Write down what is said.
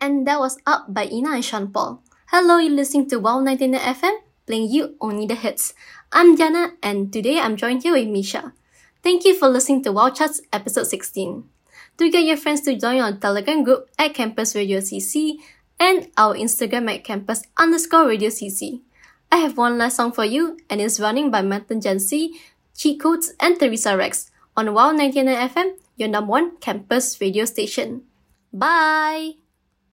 And that was Up by Inna and Sean Paul. Hello, you're listening to Wow 99 FM, playing you only the hits. I'm Diana, and today I'm joined here with Misha. Thank you for listening to Wow Charts episode 16. Do get your friends to join our Telegram group at Campus Radio CC and our Instagram at campus underscore radio CC. I have one last song for you, and it's running by Martin Jensen, Cheat Codes, and Theresa Rex on Wow 99 FM, your number one campus radio station. Bye!